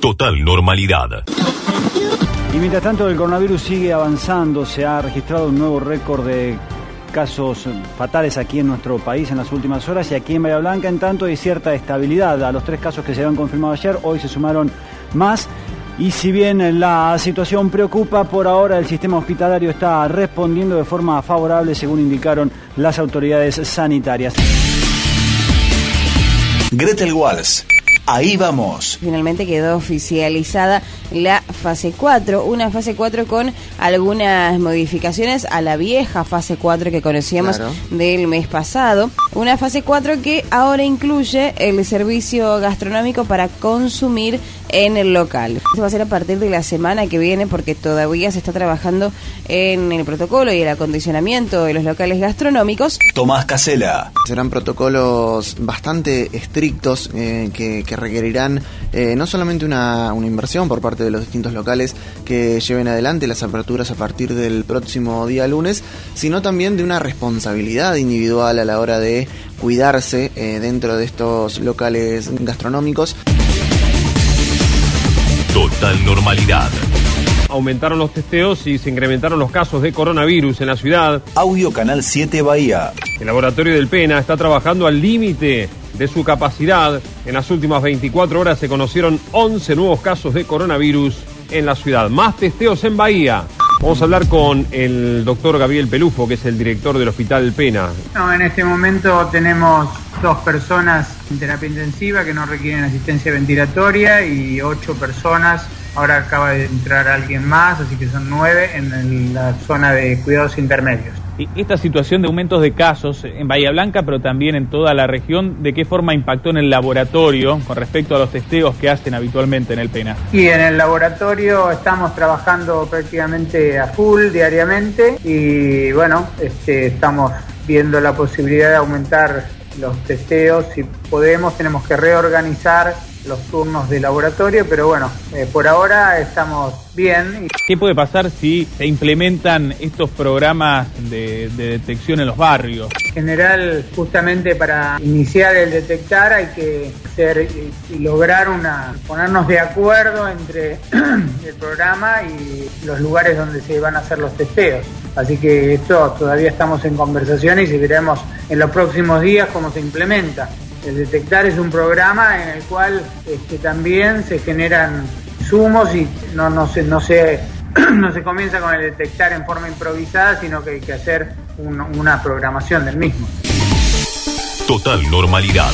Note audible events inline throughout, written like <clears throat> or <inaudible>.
Total normalidad. Y mientras tanto el coronavirus sigue avanzando, se ha registrado un nuevo récord de casos fatales aquí en nuestro país en las últimas horas y aquí en Bahía Blanca en tanto hay cierta estabilidad. A los tres casos que se habían confirmado ayer, hoy se sumaron más. Y si bien la situación preocupa, por ahora el sistema hospitalario está respondiendo de forma favorable, según indicaron las autoridades sanitarias. Gretel Walls. Ahí vamos. Finalmente quedó oficializada la fase 4, una fase 4 con algunas modificaciones a la vieja fase 4 que conocíamos del mes pasado. Una fase 4 que ahora incluye el servicio gastronómico para consumir en el local. Esto va a ser a partir de la semana que viene porque todavía se está trabajando en el protocolo y el acondicionamiento de los locales gastronómicos. Tomás Casela. Serán protocolos bastante estrictos eh, que, requerirán eh, no solamente una, una inversión por parte de los distintos locales que lleven adelante las aperturas a partir del próximo día lunes, sino también de una responsabilidad individual a la hora de cuidarse eh, dentro de estos locales gastronómicos. Total normalidad. Aumentaron los testeos y se incrementaron los casos de coronavirus en la ciudad. Audio Canal 7 Bahía. El laboratorio del Pena está trabajando al límite de su capacidad. En las últimas 24 horas se conocieron 11 nuevos casos de coronavirus en la ciudad. Más testeos en Bahía. Vamos a hablar con el doctor Gabriel Pelufo, que es el director del Hospital Pena. No, en este momento tenemos dos personas en terapia intensiva que no requieren asistencia ventilatoria y ocho personas. Ahora acaba de entrar alguien más, así que son nueve en la zona de cuidados intermedios esta situación de aumentos de casos en Bahía Blanca, pero también en toda la región, ¿de qué forma impactó en el laboratorio con respecto a los testeos que hacen habitualmente en el PENA? Y en el laboratorio estamos trabajando prácticamente a full diariamente y bueno, este, estamos viendo la posibilidad de aumentar los testeos. Si podemos, tenemos que reorganizar los turnos de laboratorio, pero bueno, eh, por ahora estamos bien. ¿Qué puede pasar si se implementan estos programas de, detección en los barrios? En general, justamente para iniciar el detectar hay que hacer y lograr una, ponernos de acuerdo entre <clears throat> el programa y los lugares donde se van a hacer los testeos. Así que esto todavía estamos en conversaciones y veremos en los próximos días cómo se implementa. El detectar es un programa en el cual este, también se generan sumos y no, no, se, no, se, <clears throat> no se comienza con el detectar en forma improvisada, sino que hay que hacer una programación del mismo. Total normalidad.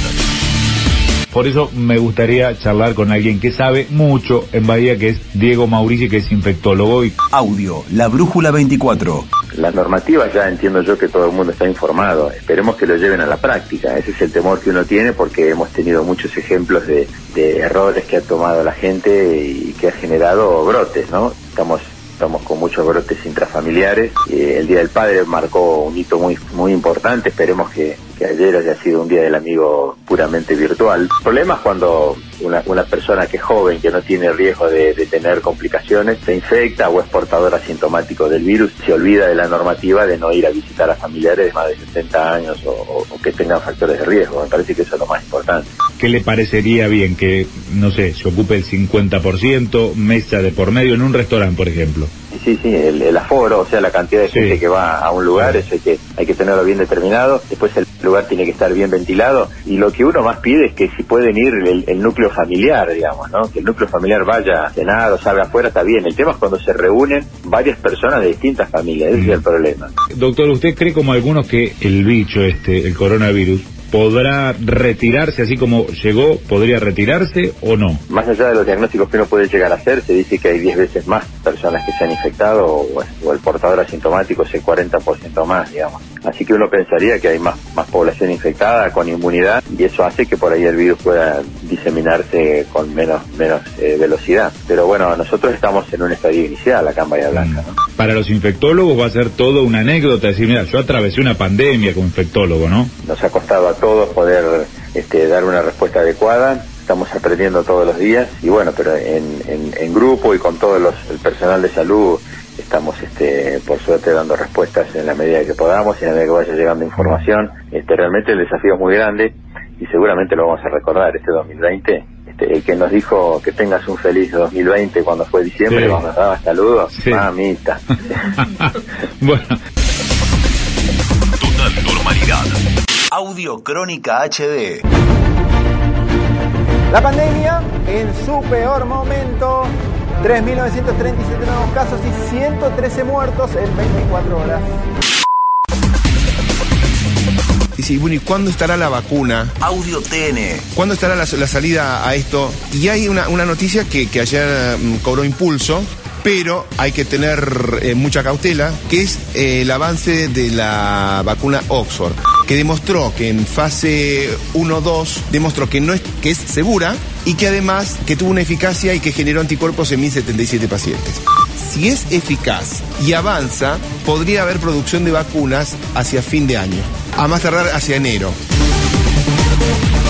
Por eso me gustaría charlar con alguien que sabe mucho en Bahía, que es Diego Maurici, que es infectólogo. Y... Audio, la Brújula 24. Las normativas ya entiendo yo que todo el mundo está informado. Esperemos que lo lleven a la práctica. Ese es el temor que uno tiene porque hemos tenido muchos ejemplos de, errores que ha tomado la gente y que ha generado brotes, ¿no? Estamos estamos con muchos brotes intrafamiliares. Eh, el Día del Padre marcó un hito muy, muy importante, esperemos que, que ayer haya sido un Día del Amigo puramente virtual. El problema es cuando una, una persona que es joven, que no tiene riesgo de, tener complicaciones, se infecta o es portador asintomático del virus, se olvida de la normativa de no ir a visitar a familiares de más de 60 años o, que tengan factores de riesgo. Me parece que eso es lo más importante. ¿Qué le parecería bien que, no sé, se ocupe el 50%, mesa de por medio en un restaurante, por ejemplo? Sí, sí, el, aforo, o sea, la cantidad de gente que va a un lugar, eso hay que, hay que tenerlo bien determinado. Después el lugar tiene que estar bien ventilado. Y lo que uno más pide es que si pueden ir el núcleo familiar, digamos, ¿no? Que el núcleo familiar vaya a cenar o salga afuera, está bien. El tema es cuando se reúnen varias personas de distintas familias, ese es el problema. Doctor, ¿usted cree como algunos que el bicho este, el coronavirus, podrá retirarse así como llegó, podría retirarse o no? Más allá de los diagnósticos que uno puede llegar a hacer, se dice que hay 10 veces más personas que se han infectado o, el portador asintomático es el 40% más, digamos. Así que uno pensaría que hay más, más población infectada con inmunidad y eso hace que por ahí el virus pueda diseminarse con menos, menos eh, velocidad. Pero bueno, nosotros estamos en un estadio inicial acá en Bahía Blanca. ¿no? Para los infectólogos va a ser todo una anécdota, decir, mira, yo atravesé una pandemia como infectólogo, ¿no? Nos ha costado todos poder este, dar una respuesta adecuada estamos aprendiendo todos los días y bueno, pero en, en, grupo y con todo los, el personal de salud estamos este, por suerte dando respuestas en la medida que podamos y en la medida que vaya llegando información. Este, realmente el desafío es muy grande y seguramente lo vamos a recordar este 2020 este, el que nos dijo que tengas un feliz 2020 cuando fue diciembre, Sí. cuando nos daba saludos, Sí. mamita. <laughs> bueno. Total normalidad. Audio Crónica HD. La pandemia en su peor momento. 3.937 nuevos casos y 113 muertos en 24 horas. Dice, y bueno, ¿y cuándo estará la vacuna? Audio TN. ¿Cuándo estará la, la salida a esto? Y hay una, una noticia que, que ayer mm, cobró impulso, pero hay que tener eh, mucha cautela, que es eh, el avance de la vacuna Oxford, que demostró que en fase 1-2 demostró que no es, que es segura y que además que tuvo una eficacia y que generó anticuerpos en 1077 pacientes. Si es eficaz y avanza, podría haber producción de vacunas hacia fin de año, a más tardar hacia enero.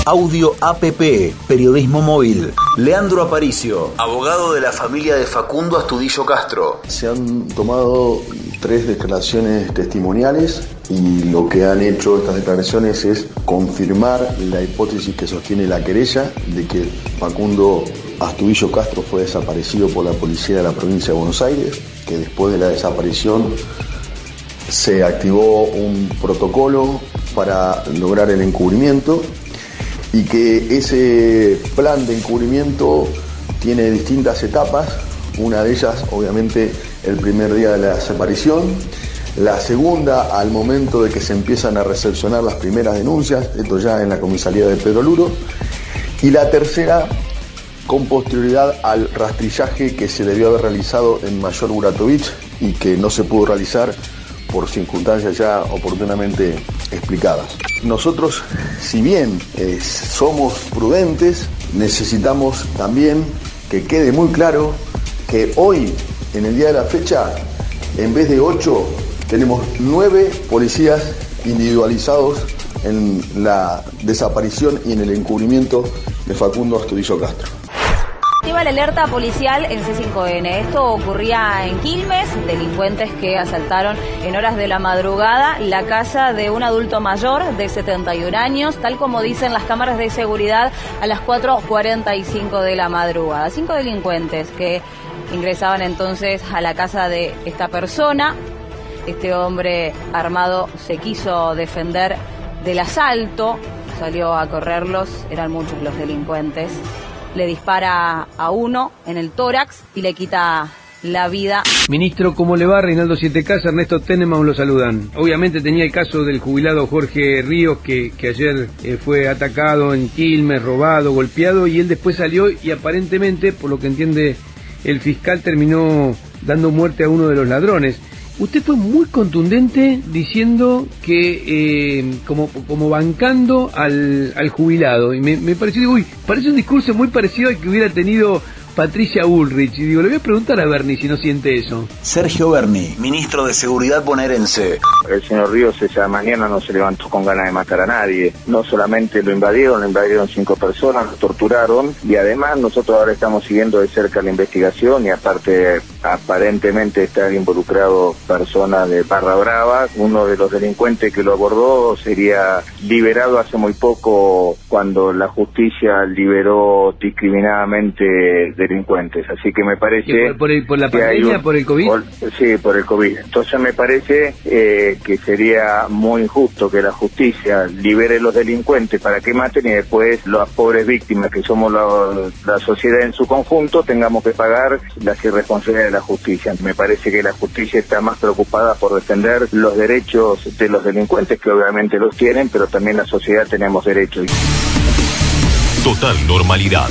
Audio APP, periodismo móvil. Leandro Aparicio, abogado de la familia de Facundo Astudillo Castro. Se han tomado tres declaraciones testimoniales y lo que han hecho estas declaraciones es confirmar la hipótesis que sostiene la querella de que Facundo Astudillo Castro fue desaparecido por la policía de la provincia de Buenos Aires, que después de la desaparición se activó un protocolo para lograr el encubrimiento y que ese plan de encubrimiento tiene distintas etapas, una de ellas obviamente el primer día de la desaparición, la segunda al momento de que se empiezan a recepcionar las primeras denuncias, esto ya en la comisaría de Pedro Luro, y la tercera con posterioridad al rastrillaje que se debió haber realizado en Mayor Buratovich y que no se pudo realizar por circunstancias ya oportunamente explicadas. Nosotros, si bien eh, somos prudentes, necesitamos también que quede muy claro que hoy, en el día de la fecha, en vez de ocho, tenemos nueve policías individualizados en la desaparición y en el encubrimiento de Facundo Astudillo Castro. La alerta policial en C5N. Esto ocurría en Quilmes, delincuentes que asaltaron en horas de la madrugada la casa de un adulto mayor de 71 años, tal como dicen las cámaras de seguridad a las 4.45 de la madrugada. Cinco delincuentes que ingresaban entonces a la casa de esta persona. Este hombre armado se quiso defender del asalto, salió a correrlos, eran muchos los delincuentes le dispara a uno en el tórax y le quita la vida. Ministro, ¿cómo le va? Reinaldo Siete Casa, Ernesto Teneman lo saludan. Obviamente tenía el caso del jubilado Jorge Ríos que, que ayer eh, fue atacado en Quilmes, robado, golpeado y él después salió y aparentemente, por lo que entiende el fiscal, terminó dando muerte a uno de los ladrones. Usted fue muy contundente diciendo que, eh, como, como bancando al, al jubilado. Y me, pareció, uy, parece un discurso muy parecido al que hubiera tenido Patricia Bullrich. Y digo, le voy a preguntar a Bernie si no siente eso. Sergio Berni, ministro de Seguridad bonaerense. El señor Ríos esa mañana no se levantó con ganas de matar a nadie. No solamente lo invadieron, lo invadieron cinco personas, lo torturaron y además nosotros ahora estamos siguiendo de cerca la investigación y aparte aparentemente estar involucrado personas de Barra Brava. Uno de los delincuentes que lo abordó sería liberado hace muy poco cuando la justicia liberó discriminadamente delincuentes. Así que me parece... ¿Y por, por el- por la pandemia, un- por el COVID? por- sí, por el COVID. Entonces me parece eh, que sería muy injusto que la justicia libere los delincuentes para que maten y después las pobres víctimas que somos la, la sociedad en su conjunto tengamos que pagar las irresponsabilidades de la justicia. Me parece que la justicia está más preocupada por defender los derechos de los delincuentes, que obviamente los tienen, pero también la sociedad tenemos derechos. Total normalidad.